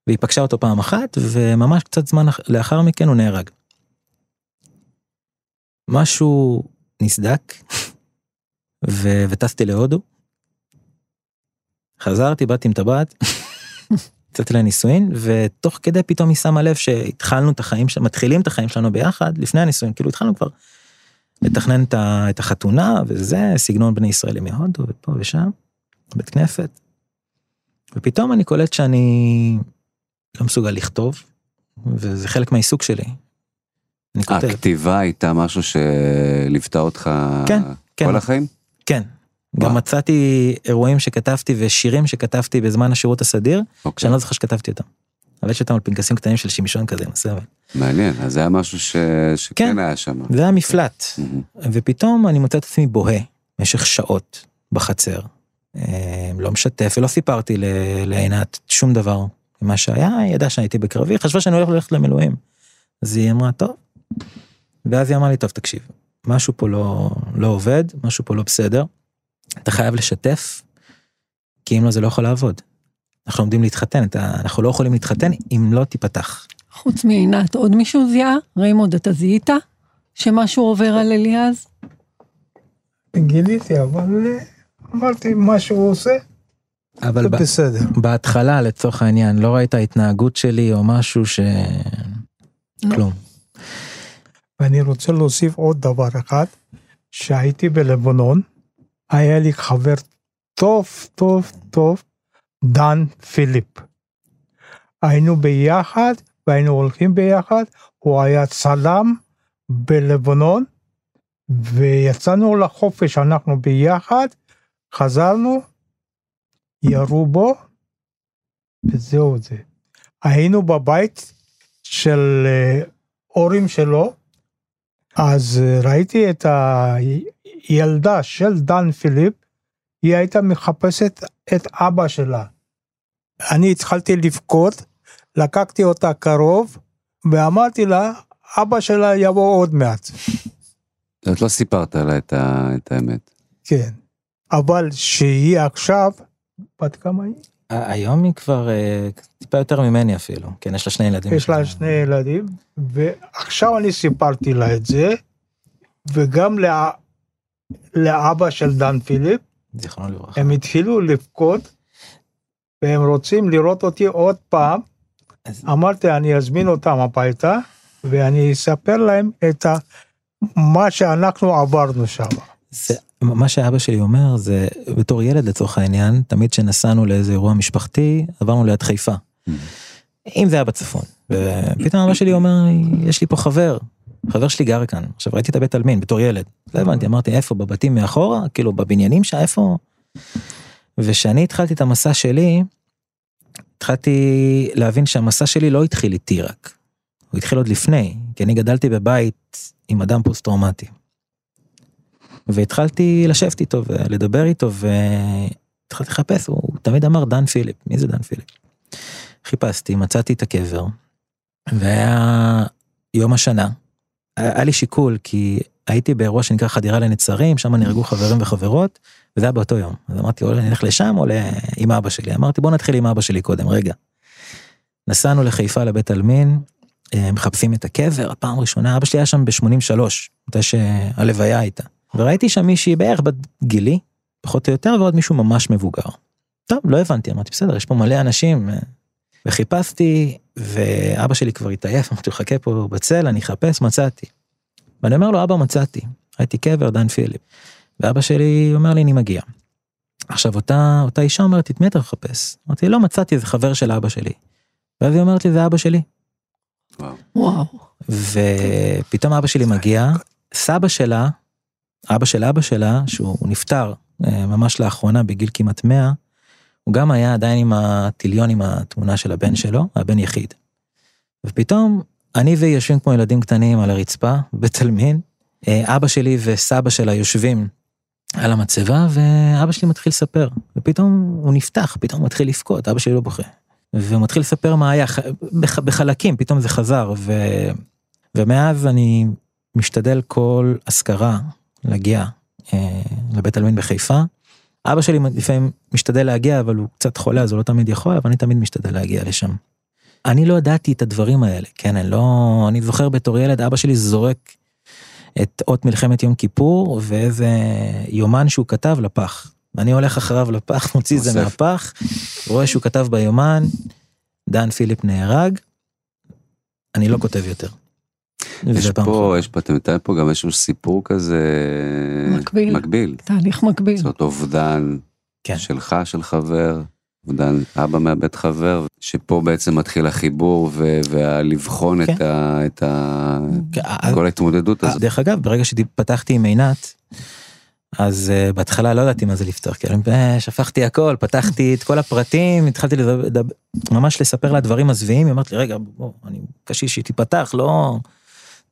והיא פגשה אותו פעם אחת, וממש קצת זמן אח- לאחר מכן הוא נהרג. משהו נסדק, ו- וטסתי להודו. חזרתי, באתי עם טבעת, יצאתי לנישואין, ותוך כדי פתאום היא שמה לב שהתחלנו את החיים, של- מתחילים את החיים שלנו ביחד, לפני הנישואין, כאילו התחלנו כבר לתכנן את החתונה, וזה, סגנון בני ישראלים מהודו, ופה ושם, בית כנסת. ופתאום אני קולט שאני לא מסוגל לכתוב, וזה חלק מהעיסוק שלי. אני כותב. הכתיבה הייתה משהו שליוותה אותך כן, כן. כל החיים? כן. וואו. גם מצאתי אירועים שכתבתי ושירים שכתבתי בזמן השירות הסדיר, אוקיי. שאני לא זוכר שכתבתי אותם. אבל יש אותם על פנקסים קטנים של שמשון כזה, עם הסבל. מעניין, אז זה היה משהו ש... שכן כן. היה שם. זה היה מפלט. מהמם. ופתאום אני מוצא את עצמי בוהה במשך שעות בחצר. אה, לא משתף ולא סיפרתי לעינת שום דבר ממה שהיה, היא ידעה שהייתי בקרבי, חשבה שאני הולך ללכת למילואים. אז היא אמרה, טוב. ואז היא אמרה לי, טוב, תקשיב, משהו פה לא, לא עובד, משהו פה לא בסדר, אתה חייב לשתף, כי אם לא זה לא יכול לעבוד. אנחנו עומדים להתחתן, אתה, אנחנו לא יכולים להתחתן אם לא תיפתח. חוץ מעינת, עוד מישהו זיהה? ריימונד, אתה זיהית שמשהו עובר על אליעז? גיליתי, אבל אה, אמרתי, מה שהוא עושה, אבל זה ב- בסדר. בהתחלה לצורך העניין לא ראית התנהגות שלי או משהו ש... לא. כלום. ואני רוצה להוסיף עוד דבר אחד, שהייתי בלבנון, היה לי חבר טוב, טוב, טוב, דן פיליפ. היינו ביחד והיינו הולכים ביחד, הוא היה צלם בלבנון, ויצאנו לחופש, אנחנו ביחד, חזרנו, ירו בו, וזהו זה. היינו בבית של אה, הורים שלו, אז אה, ראיתי את הילדה של דן פיליפ, היא הייתה מחפשת את אבא שלה. אני התחלתי לבכות, לקחתי אותה קרוב, ואמרתי לה, אבא שלה יבוא עוד מעט. את לא סיפרת לה את, ה... את האמת. כן. אבל שהיא עכשיו, בת כמה היא? היום היא כבר אה, טיפה יותר ממני אפילו, כן, יש לה שני ילדים. יש לה שני ילדים, ועכשיו אני סיפרתי לה את זה, וגם לא, לאבא של דן פיליפ, זיכרונו לברכה. הם התחילו לבכות, והם רוצים לראות אותי עוד פעם. אז- אמרתי, אני אזמין אותם הביתה, ואני אספר להם את ה... מה שאנחנו עברנו שם. זה, מה שאבא שלי אומר זה בתור ילד לצורך העניין תמיד כשנסענו לאיזה אירוע משפחתי עברנו ליד חיפה. אם זה היה בצפון ופתאום אבא שלי אומר יש לי פה חבר חבר שלי גר כאן עכשיו ראיתי את הבית עלמין בתור ילד לא הבנתי אמרתי איפה בבתים מאחורה כאילו בבניינים שם איפה. ושאני התחלתי את המסע שלי התחלתי להבין שהמסע שלי לא התחיל איתי רק. הוא התחיל עוד לפני כי אני גדלתי בבית עם אדם פוסט טראומטי. והתחלתי לשבת איתו ולדבר איתו והתחלתי לחפש, הוא תמיד אמר דן פיליפ, מי זה דן פיליפ? חיפשתי, מצאתי את הקבר, והיה יום השנה. היה לי שיקול כי הייתי באירוע שנקרא חדירה לנצרים, שם נהרגו חברים וחברות, וזה היה באותו יום. אז אמרתי, או נלך לשם או עם אבא שלי. אמרתי, בוא נתחיל עם אבא שלי קודם, רגע. נסענו לחיפה לבית עלמין, אה, מחפשים את הקבר, הפעם ראשונה, אבא שלי היה שם ב-83, מתי שהלוויה הייתה. וראיתי שם מישהי בערך בגילי, פחות או יותר, ועוד מישהו ממש מבוגר. טוב, לא הבנתי, אמרתי, בסדר, יש פה מלא אנשים. אה." וחיפשתי, ואבא שלי כבר התעייף, אמרתי, חכה פה בצל, אני אחפש, מצאתי. ואני אומר לו, אבא, מצאתי. ראיתי קבר, דן פיליפ. ואבא שלי אומר לי, אני מגיע. עכשיו, אותה, אותה אישה אומרת, את מי אתה מחפש? אמרתי, לא מצאתי, זה חבר של אבא שלי. ואז היא אומרת לי, זה אבא שלי. וואו. ופתאום אבא שלי מגיע, סבא שלה, אבא של אבא שלה, שהוא נפטר אה, ממש לאחרונה בגיל כמעט 100, הוא גם היה עדיין עם הטיליון עם התמונה של הבן שלו, הבן יחיד. ופתאום אני והיא יושבים כמו ילדים קטנים על הרצפה [laughs] בבית עלמין, אה, אבא שלי וסבא שלה יושבים על המצבה ואבא שלי מתחיל לספר, ופתאום הוא נפתח, פתאום הוא מתחיל לבכות, אבא שלי לא בוכה. והוא מתחיל לספר מה היה, בחלקים, פתאום זה חזר, ו... ומאז אני משתדל כל אזכרה להגיע אה, לבית עלמין בחיפה. אבא שלי לפעמים משתדל להגיע, אבל הוא קצת חולה, אז הוא לא תמיד יכול, אבל אני תמיד משתדל להגיע לשם. אני לא ידעתי את הדברים האלה, כן, אני לא... אני זוכר בתור ילד, אבא שלי זורק את אות מלחמת יום כיפור, ואיזה יומן שהוא כתב לפח. ואני הולך אחריו לפח, [laughs] מוציא את זה. מהפח, רואה שהוא כתב ביומן, דן פיליפ נהרג, אני לא כותב יותר. יש פה, אחרונה. יש פה, אתה מתאר פה גם איזשהו סיפור כזה... מקביל. מקביל. תהליך מקביל. זאת אומרת, אובדן כן. שלך, של חבר, אובדן אבא מאבד חבר, שפה בעצם מתחיל החיבור ו- ולבחון כן. את ה... את ה... כן, כל ההתמודדות הזאת. דרך אגב, ברגע שפתחתי עם עינת, אז uh, בהתחלה לא ידעתי מה זה לפתוח, כי אני אה, שפכתי הכל, פתחתי את כל הפרטים, התחלתי לדבר, ממש לספר לה דברים מזוויעים, היא אמרת לי, רגע, בוא, אני קשיש שהיא תיפתח, לא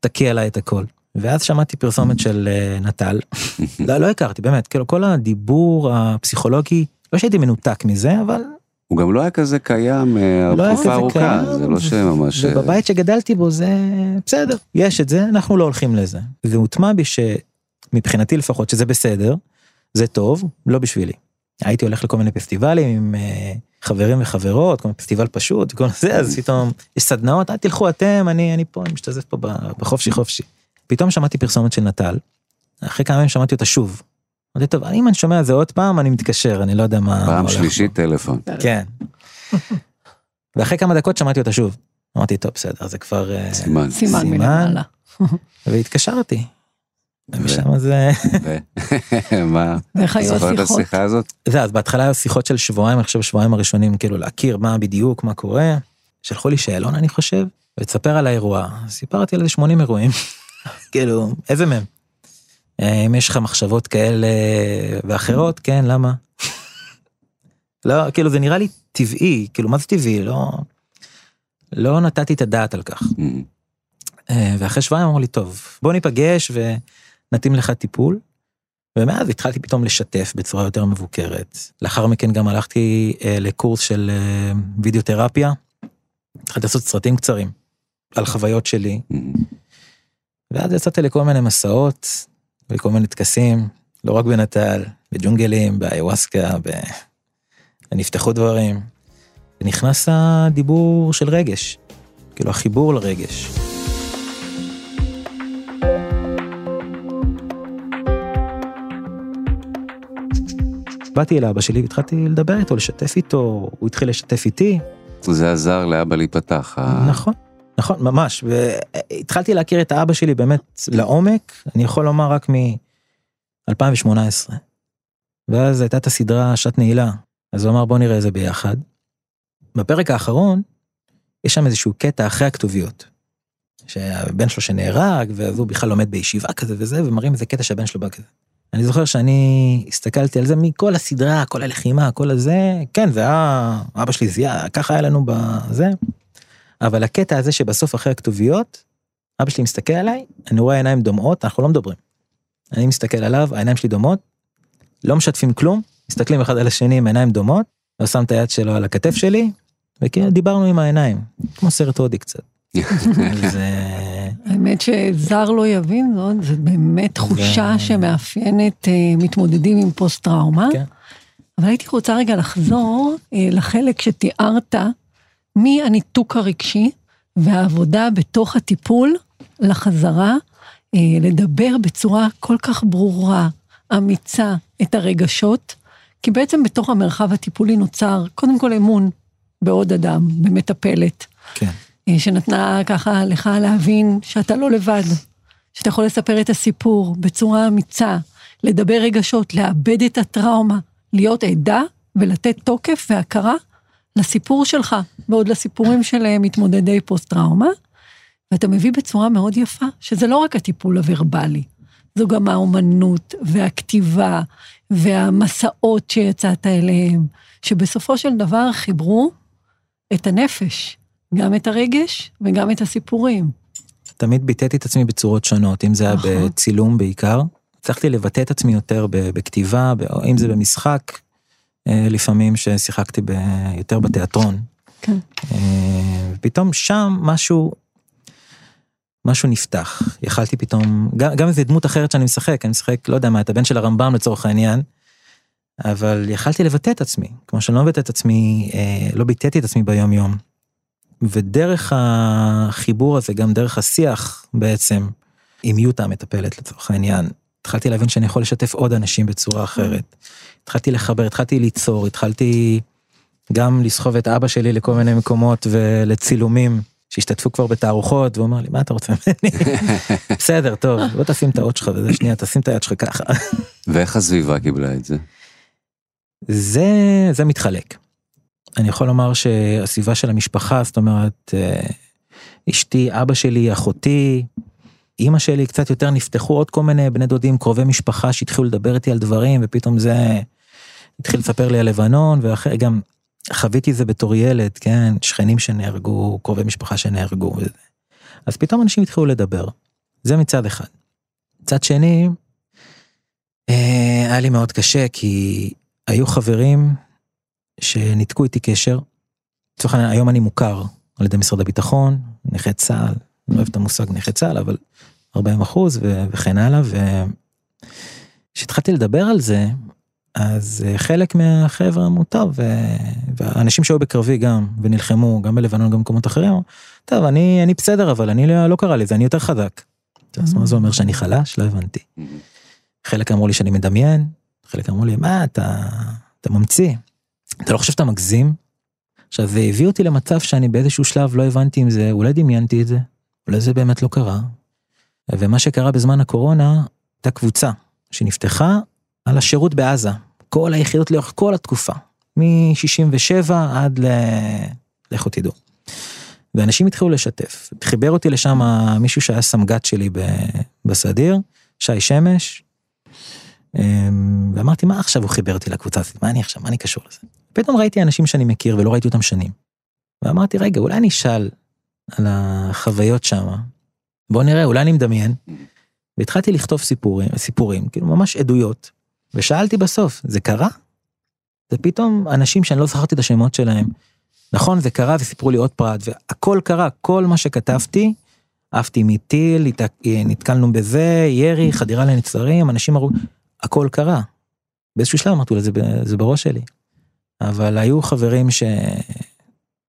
תקיע לה את הכל. ואז שמעתי פרסומת של uh, נטל, [laughs] לא, לא הכרתי, באמת, כאילו כל הדיבור הפסיכולוגי, לא שהייתי מנותק מזה, אבל הוא גם לא היה כזה קיים אה, לא תקופה ארוכה, קיים, זה לא שממש... אה, ובבית שגדלתי בו זה בסדר, יש את זה, אנחנו לא הולכים לזה. זה הוטמע בי שמבחינתי לפחות שזה בסדר, זה טוב, לא בשבילי. הייתי הולך לכל מיני פסטיבלים עם אה, חברים וחברות, כמו פסטיבל פשוט וכל זה, אז פתאום יש סדנאות, אל תלכו אתם, אני, אני פה, אני משתזף פה בחופשי חופשי. פתאום שמעתי פרסומת של נטל, אחרי כמה ימים שמעתי אותה שוב. אמרתי, טוב, אם אני שומע את זה עוד פעם, אני מתקשר, אני לא יודע מה... פעם שלישית טלפון. כן. ואחרי כמה דקות שמעתי אותה שוב. אמרתי, טוב, בסדר, זה כבר... אה, סימן. סימן סימן. מלמעלה. [laughs] והתקשרתי. ומשם זה... ו- [laughs] מה? ואיך היו זוכר את השיחות? השיחה הזאת? זה, אז בהתחלה היו שיחות של שבועיים, אני חושב שבועיים הראשונים, כאילו להכיר מה בדיוק, מה קורה. שלחו לי שאלון אני חושב, ותספר על האירוע. סיפרתי על איזה 80 אירועים, [laughs] כאילו, איזה מהם? אה, אם יש לך מחשבות כאלה ואחרות, כן, למה? [laughs] לא, כאילו זה נראה לי טבעי, כאילו מה זה טבעי? לא, לא נתתי את הדעת על כך. Mhm. אה, ואחרי שבועיים אמרו לי, טוב, בוא ניפגש ונתאים לך טיפול. ומאז התחלתי פתאום לשתף בצורה יותר מבוקרת. לאחר מכן גם הלכתי אה, לקורס של אה, וידאותרפיה. התחלתי לעשות סרטים קצרים על חוויות שלי. ואז יצאתי לכל מיני מסעות ולכל מיני טקסים, לא רק בנטל, בג'ונגלים, באיווסקה, ב... ונפתחו דברים. ונכנס הדיבור של רגש, כאילו החיבור לרגש. באתי אל אבא שלי והתחלתי לדבר איתו, לשתף איתו, הוא התחיל לשתף איתי. זה עזר לאבא להיפתח. נכון, נכון, ממש. והתחלתי להכיר את האבא שלי באמת לעומק, אני יכול לומר רק מ-2018. ואז הייתה את הסדרה שעת נעילה, אז הוא אמר בוא נראה זה ביחד. בפרק האחרון, יש שם איזשהו קטע אחרי הכתוביות. שהבן שלו שנהרג, ואז הוא בכלל לומד בישיבה כזה וזה, ומראים איזה קטע שהבן שלו בא כזה. אני זוכר שאני הסתכלתי על זה מכל הסדרה, כל הלחימה, כל הזה, כן, זה היה, אבא שלי זיהה, ככה היה לנו בזה. אבל הקטע הזה שבסוף אחרי הכתוביות, אבא שלי מסתכל עליי, אני רואה עיניים דומעות, אנחנו לא מדברים. אני מסתכל עליו, העיניים שלי דומעות, לא משתפים כלום, מסתכלים אחד על השני עם עיניים דומות, הוא שם את היד שלו על הכתף שלי, וכאילו דיברנו עם העיניים, כמו סרט הודי קצת. אז, האמת שזר לא יבין זאת, זה באמת תחושה שמאפיינת אה, מתמודדים עם פוסט-טראומה. כן. אבל הייתי רוצה רגע לחזור אה, לחלק שתיארת מהניתוק הרגשי והעבודה בתוך הטיפול לחזרה, אה, לדבר בצורה כל כך ברורה, אמיצה, את הרגשות, כי בעצם בתוך המרחב הטיפולי נוצר קודם כל אמון בעוד אדם, במטפלת. כן. אה, שנתנה ככה לך להבין שאתה לא לבד, שאתה יכול לספר את הסיפור בצורה אמיצה, לדבר רגשות, לאבד את הטראומה, להיות עדה ולתת תוקף והכרה לסיפור שלך, ועוד לסיפורים של אה, מתמודדי פוסט-טראומה, ואתה מביא בצורה מאוד יפה, שזה לא רק הטיפול הוורבלי, זו גם האומנות והכתיבה והמסעות שיצאת אליהם, שבסופו של דבר חיברו את הנפש, גם את הרגש וגם את הסיפורים. תמיד ביטאתי את עצמי בצורות שונות, אם זה היה נכון. בצילום בעיקר. הצלחתי לבטא את עצמי יותר בכתיבה, אם זה במשחק, אה, לפעמים ששיחקתי ב- יותר בתיאטרון. כן. אה, ופתאום שם משהו, משהו נפתח. יכלתי פתאום, גם, גם איזה דמות אחרת שאני משחק, אני משחק, לא יודע מה, את הבן של הרמב"ם לצורך העניין, אבל יכלתי לבטא את עצמי, כמו שאני לא מבטא את עצמי, אה, לא ביטאתי את עצמי ביום יום. ודרך החיבור הזה, גם דרך השיח בעצם, עם יוטה המטפלת לצורך העניין, התחלתי להבין שאני יכול לשתף עוד אנשים בצורה אחרת. התחלתי לחבר, התחלתי ליצור, התחלתי גם לסחוב את אבא שלי לכל מיני מקומות ולצילומים שהשתתפו כבר בתערוכות, והוא אמר לי, מה אתה רוצה ממני? [laughs] בסדר, טוב, בוא תשים את האות שלך וזה, שנייה, תשים את היד שלך ככה. ואיך הסביבה קיבלה את זה? זה, זה מתחלק. אני יכול לומר שהסביבה של המשפחה, זאת אומרת, אה, אשתי, אבא שלי, אחותי, אימא שלי, קצת יותר נפתחו עוד כל מיני בני דודים, קרובי משפחה שהתחילו לדבר איתי על דברים, ופתאום זה התחיל לספר לי על לבנון, ואחרי, גם חוויתי זה בתור ילד, כן, שכנים שנהרגו, קרובי משפחה שנהרגו, וזה. אז פתאום אנשים התחילו לדבר. זה מצד אחד. מצד שני, אה, היה לי מאוד קשה, כי היו חברים שניתקו איתי קשר. לצורך העניין, היום אני מוכר על ידי משרד הביטחון, נכה צה"ל, אני לא אוהב את המושג נכה צה"ל, אבל 40 אחוז וכן הלאה, וכשהתחלתי לדבר על זה, אז אה, חלק מהחבר'ה אמרו, טוב, ו- והאנשים שהיו בקרבי גם, ונלחמו, גם בלבנון, גם במקומות אחרים, טוב, אני, אני בסדר, אבל אני לא, לא קרה לי זה, אני יותר חזק. אז מה זה אומר שאני חלש? לא הבנתי. חלק אמרו לי שאני מדמיין, חלק אמרו לי, מה אתה, אתה ממציא, אתה לא חושב שאתה מגזים? עכשיו זה הביא אותי למצב שאני באיזשהו שלב לא הבנתי אם זה, אולי דמיינתי את זה, אולי זה באמת לא קרה. ומה שקרה בזמן הקורונה, הייתה קבוצה שנפתחה על השירות בעזה, כל היחידות לאורך כל התקופה, מ-67 עד ל... לכו תדעו. ואנשים התחילו לשתף. חיבר אותי לשם מישהו שהיה סמג"ד שלי בסדיר, שי שמש, ואמרתי, מה עכשיו הוא חיבר אותי לקבוצה הזאת? מה אני עכשיו, מה אני קשור לזה? פתאום ראיתי אנשים שאני מכיר ולא ראיתי אותם שנים. ואמרתי, רגע, אולי אני אשאל על החוויות שם. בוא נראה, אולי אני מדמיין. והתחלתי לכתוב סיפורים, סיפורים, כאילו ממש עדויות. ושאלתי בסוף, זה קרה? זה פתאום אנשים שאני לא זכרתי את השמות שלהם. נכון, זה קרה וסיפרו לי עוד פרט, והכל קרה, כל מה שכתבתי, עפתי מטיל, נתקלנו בזה, ירי, חדירה לנצרים, אנשים אמרו, הכל קרה. באיזשהו שלב אמרתי לו, זה, זה בראש שלי. אבל היו חברים ש...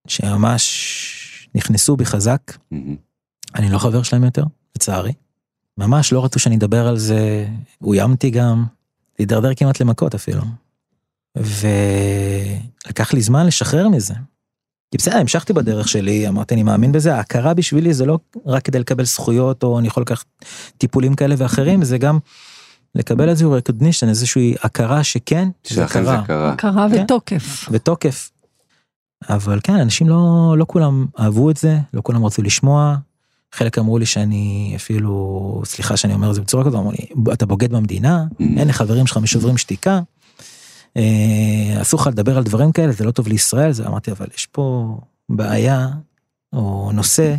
שממש נכנסו בי חזק, אני לא חבר שלהם יותר, לצערי. ממש לא רצו שאני אדבר על זה, אוימתי גם, להידרדר כמעט למכות אפילו. ולקח לי זמן לשחרר מזה. כי בסדר, המשכתי בדרך שלי, אמרתי, אני מאמין בזה, ההכרה בשבילי זה לא רק כדי לקבל זכויות, או אני יכול לקחת טיפולים כאלה ואחרים, זה גם לקבל איזשהו recognition, איזושהי הכרה שכן, זה קרה. הכרה כן. ותוקף. ותוקף. אבל כן, אנשים לא, לא כולם אהבו את זה, לא כולם רצו לשמוע. חלק אמרו לי שאני אפילו, סליחה שאני אומר את זה בצורה כזאת, אמרו לי, אתה בוגד במדינה, אין לחברים שלך משוברים שתיקה. אה, אסור לך לדבר על דברים כאלה, זה לא טוב לישראל, זה אמרתי, אבל יש פה בעיה, או נושא,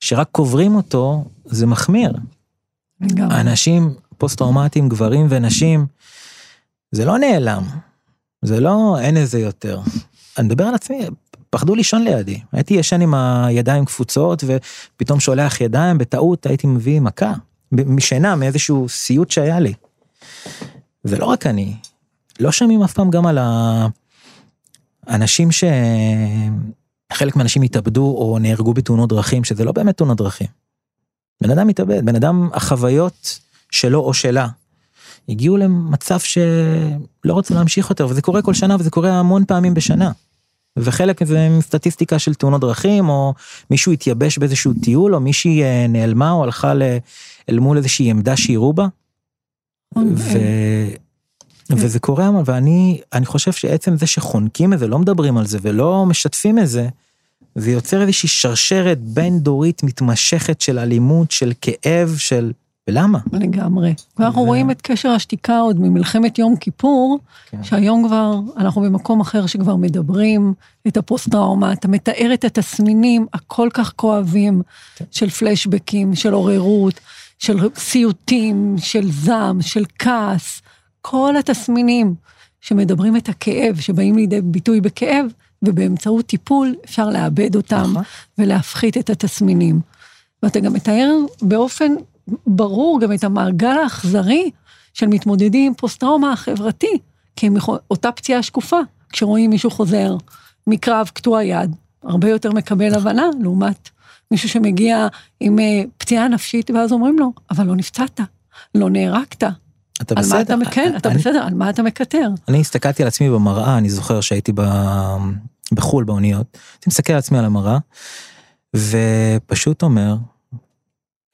שרק קוברים אותו, זה מחמיר. אנשים פוסט-טראומטיים, גברים ונשים, זה לא נעלם. זה לא, אין איזה יותר. אני מדבר על עצמי, פחדו לישון לידי. הייתי ישן עם הידיים קפוצות, ופתאום שולח ידיים, בטעות הייתי מביא מכה. משינה, מאיזשהו סיוט שהיה לי. ולא רק אני, לא שומעים אף פעם גם על האנשים ש... חלק מהאנשים התאבדו או נהרגו בתאונות דרכים, שזה לא באמת תאונות דרכים. בן אדם מתאבד, בן אדם, החוויות שלו או שלה, הגיעו למצב שלא רוצה להמשיך יותר, וזה קורה כל שנה וזה קורה המון פעמים בשנה. וחלק זה סטטיסטיקה של תאונות דרכים, או מישהו התייבש באיזשהו טיול, או מישהי אה, נעלמה או הלכה ל... אל מול איזושהי עמדה שיראו בה. ו... וזה קורה, ואני אני חושב שעצם זה שחונקים את זה, לא מדברים על זה ולא משתפים את זה, זה יוצר איזושהי שרשרת בין דורית מתמשכת של אלימות, של כאב, של... ולמה? לגמרי. ואנחנו ו- רואים את קשר השתיקה עוד ממלחמת יום כיפור, כן. שהיום כבר אנחנו במקום אחר שכבר מדברים את הפוסט-טראומה, אתה מתאר את התסמינים הכל כך כואבים כן. של פלשבקים, של עוררות, של סיוטים, של זעם, של כעס, כל התסמינים שמדברים את הכאב, שבאים לידי ביטוי בכאב, ובאמצעות טיפול אפשר לאבד אותם נכון. ולהפחית את התסמינים. ואתה גם מתאר באופן ברור גם את המעגל האכזרי של מתמודדים עם פוסט-טראומה החברתי, כי הם יכול, אותה פציעה שקופה, כשרואים מישהו חוזר מקרב קטוע יד, הרבה יותר מקבל הבנה לעומת מישהו שמגיע עם אה, פציעה נפשית, ואז אומרים לו, אבל לא נפצעת, לא נהרגת. אתה על מה אתה, בסדר? כן, אתה אני- בסדר, על מה אתה מקטר? אני הסתכלתי על עצמי במראה, אני זוכר שהייתי ב... בחו"ל באוניות, הייתי מסתכל על עצמי על המראה, ופשוט אומר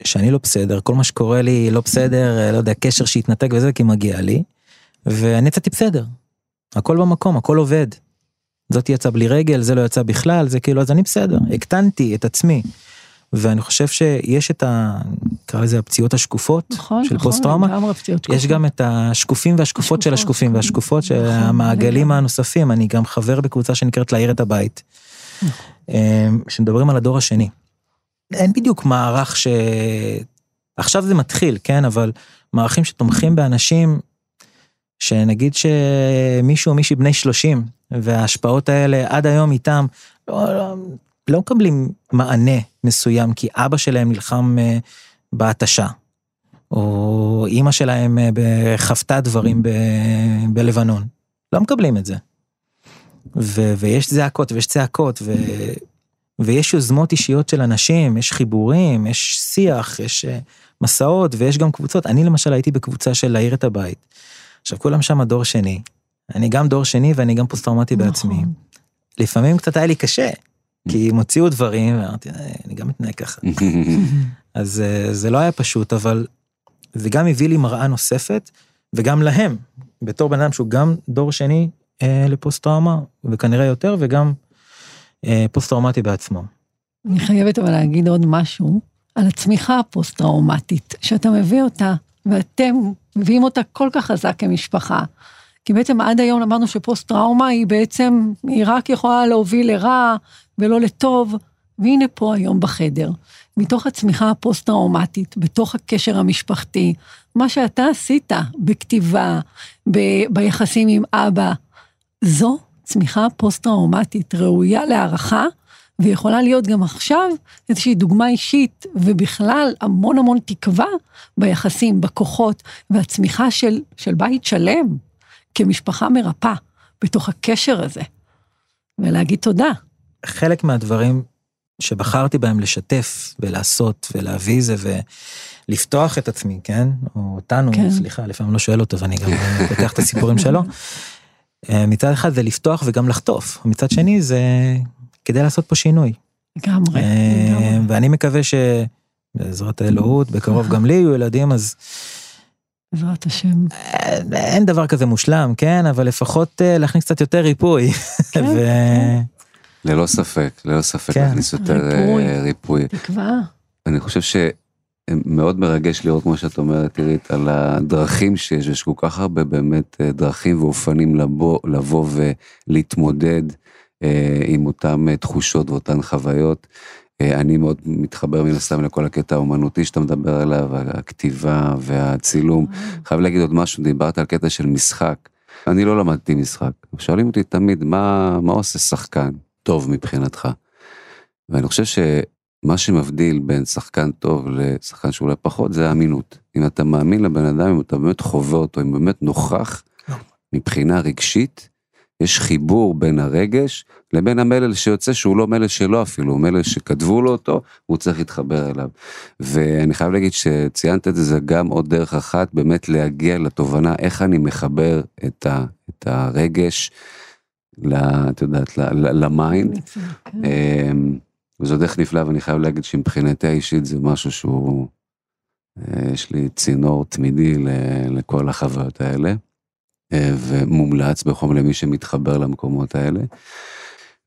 שאני לא בסדר, כל מה שקורה לי לא בסדר, לא יודע, קשר שהתנתק וזה, כי מגיע לי, ואני יצאתי בסדר. הכל במקום, הכל עובד. זאת יצא בלי רגל, זה לא יצא בכלל, זה כאילו, אז אני בסדר, הקטנתי את עצמי. ואני חושב שיש את ה... נקרא לזה הפציעות השקופות נכון, של נכון, לגמרי פציעות יש. גם את השקופים והשקופות של השקופות, השקופים כן. והשקופות של נכון, המעגלים לגמרי. הנוספים, אני גם חבר בקבוצה שנקראת להעיר את הבית, אמ, שמדברים על הדור השני. אין בדיוק מערך ש... עכשיו זה מתחיל, כן, אבל מערכים שתומכים באנשים, שנגיד שמישהו או מישהי בני 30, וההשפעות האלה עד היום איתם, לא, לא, לא מקבלים מענה מסוים, כי אבא שלהם נלחם אה, בהתשה. או אימא שלהם אה, חוותה דברים ב, בלבנון. לא מקבלים את זה. ו, ויש זעקות ויש צעקות ו, ויש יוזמות אישיות של אנשים, יש חיבורים, יש שיח, יש אה, מסעות ויש גם קבוצות. אני למשל הייתי בקבוצה של להעיר את הבית. עכשיו כולם שם דור שני. אני גם דור שני ואני גם פוסט טראומטי בעצמי. נכון. לפעמים קצת היה לי קשה, כי הם הוציאו דברים ואמרתי, "אה, אני גם מתנהג ככה. [laughs] אז אה, זה לא היה פשוט, אבל זה גם הביא לי מראה נוספת, וגם להם, בתור בן אדם שהוא גם דור שני אה, לפוסט טראומה, וכנראה יותר, וגם אה, פוסט טראומטי בעצמו. אני חייבת אבל להגיד עוד משהו על הצמיחה הפוסט-טראומטית, שאתה מביא אותה, ואתם מביאים אותה כל כך חזק כמשפחה. כי בעצם עד היום אמרנו שפוסט-טראומה היא בעצם, היא רק יכולה להוביל לרע ולא לטוב, והנה פה היום בחדר, מתוך הצמיחה הפוסט-טראומטית, בתוך הקשר המשפחתי, מה שאתה עשית בכתיבה, ב- ביחסים עם אבא, זו צמיחה פוסט-טראומטית ראויה להערכה, ויכולה להיות גם עכשיו איזושהי דוגמה אישית, ובכלל המון המון תקווה ביחסים, בכוחות, והצמיחה של, של בית שלם, כמשפחה מרפאה, בתוך הקשר הזה. ולהגיד תודה. חלק מהדברים שבחרתי בהם לשתף ולעשות ולהביא זה ולפתוח את עצמי, כן? או אותנו, כן. סליחה, לפעמים לא שואל אותו ואני גם פותח את הסיפורים שלו. [laughs] אה, מצד אחד זה לפתוח וגם לחטוף, מצד שני זה כדי לעשות פה שינוי. לגמרי, אה. ואני מקווה שבעזרת האלוהות, בקרוב גם לי יהיו ילדים, אז בעזרת השם. אה, אין דבר כזה מושלם, כן? אבל לפחות להכניס קצת יותר ריפוי. כן, [laughs] ו... כן. ללא ספק, ללא ספק, כן. להכניס יותר ריפוי. ריפוי. תקווה. אני חושב שמאוד מרגש לראות, כמו שאת אומרת, עירית, על הדרכים שיש, יש כל כך הרבה באמת אה, דרכים ואופנים לבוא, לבוא ולהתמודד אה, עם אותן אה, תחושות ואותן חוויות. אה, אני מאוד מתחבר מן הסתם לכל הקטע האומנותי שאתה מדבר עליו, הכתיבה והצילום. חייב להגיד עוד משהו, דיברת על קטע של משחק. אני לא למדתי משחק. שואלים אותי תמיד, מה, מה עושה שחקן טוב מבחינתך? ואני חושב שמה שמבדיל בין שחקן טוב לשחקן שאולי פחות, זה האמינות. אם אתה מאמין לבן אדם, אם אתה באמת חווה אותו, אם באמת נוכח מבחינה רגשית, יש חיבור בין הרגש לבין המלל שיוצא שהוא לא מלל שלו אפילו, הוא מלל שכתבו לו אותו, הוא צריך להתחבר אליו. ואני חייב להגיד שציינת את זה, זה גם עוד דרך אחת באמת להגיע לתובנה איך אני מחבר את, ה, את הרגש, ל, את יודעת, ל- ל- ל mind. וזו דרך נפלאה ואני חייב להגיד שמבחינתי האישית זה משהו שהוא, אה, יש לי צינור תמידי לכל החוויות האלה, אה, ומומלץ בחום למי שמתחבר למקומות האלה.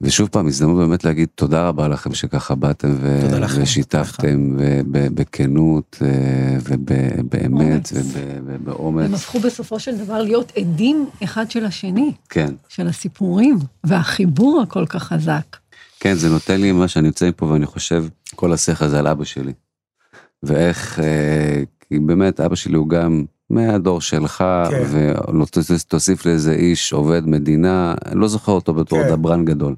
ושוב פעם, הזדמנות באמת להגיד תודה רבה לכם שככה באתם ו- לכם, ושיתפתם ו- בכנות אה, ובאמת אומץ. וב- ובאומץ. הם הפכו בסופו של דבר להיות עדים אחד של השני, כן. של הסיפורים, והחיבור הכל כך חזק. כן, זה נותן לי מה שאני יוצא מפה ואני חושב, כל השיח הזה על אבא שלי. ואיך, אה, כי באמת אבא שלי הוא גם מהדור שלך, כן. ותוסיף לאיזה איש עובד מדינה, אני לא זוכר אותו בתור כן. דברן גדול.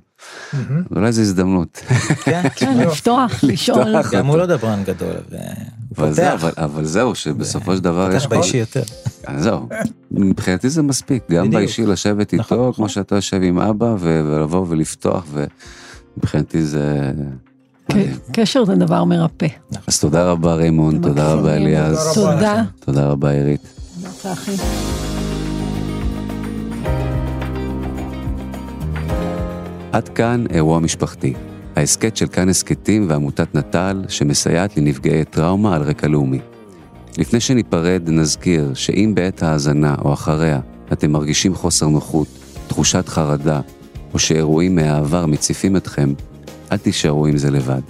מהמם. אולי זו הזדמנות. כן, כן, לפתוח, לשאול. גם הוא לא דברן גדול, אבל, זה, אבל, אבל זהו, שבסופו של דבר יש פותח באישי יותר. אז זהו, מבחינתי זה מספיק, גם. באישי לשבת איתו, נכון, נכון. כמו שאתה יושב עם אבא, ו- ולבוא ולפתוח, ומבחינתי זה... ק- קשר זה דבר מרפא. אז תודה רבה ריימון, זה תודה רבה. אליעז, תודה רבה תודה. רבה עירית. תודה, צחי. עד כאן אירוע משפחתי, ההסכת של כאן הסכתים ועמותת נט"ל שמסייעת לנפגעי טראומה על רקע לאומי. לפני שניפרד נזכיר שאם בעת ההאזנה או אחריה אתם מרגישים חוסר נוחות, תחושת חרדה, או שאירועים מהעבר מציפים אתכם, אל תישארו עם זה לבד.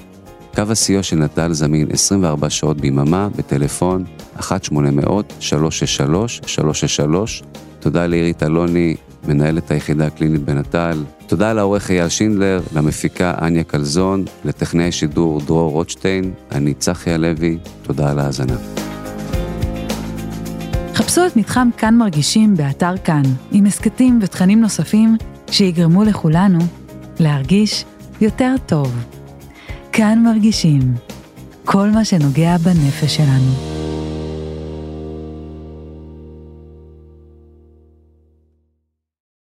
קו הסיוע של נט"ל זמין 24 שעות ביממה בטלפון 1-800-363-363. תודה לעירית אלוני, מנהלת היחידה הקלינית בנט"ל. תודה לעורך אייל שינדלר, למפיקה אניה קלזון, לטכנאי שידור דרור רוטשטיין, אני צחי הלוי, תודה על ההאזנה. חפשו את מתחם כאן מרגישים באתר כאן, עם הסכתים ותכנים נוספים שיגרמו לכולנו להרגיש יותר טוב. כאן מרגישים כל מה שנוגע בנפש שלנו.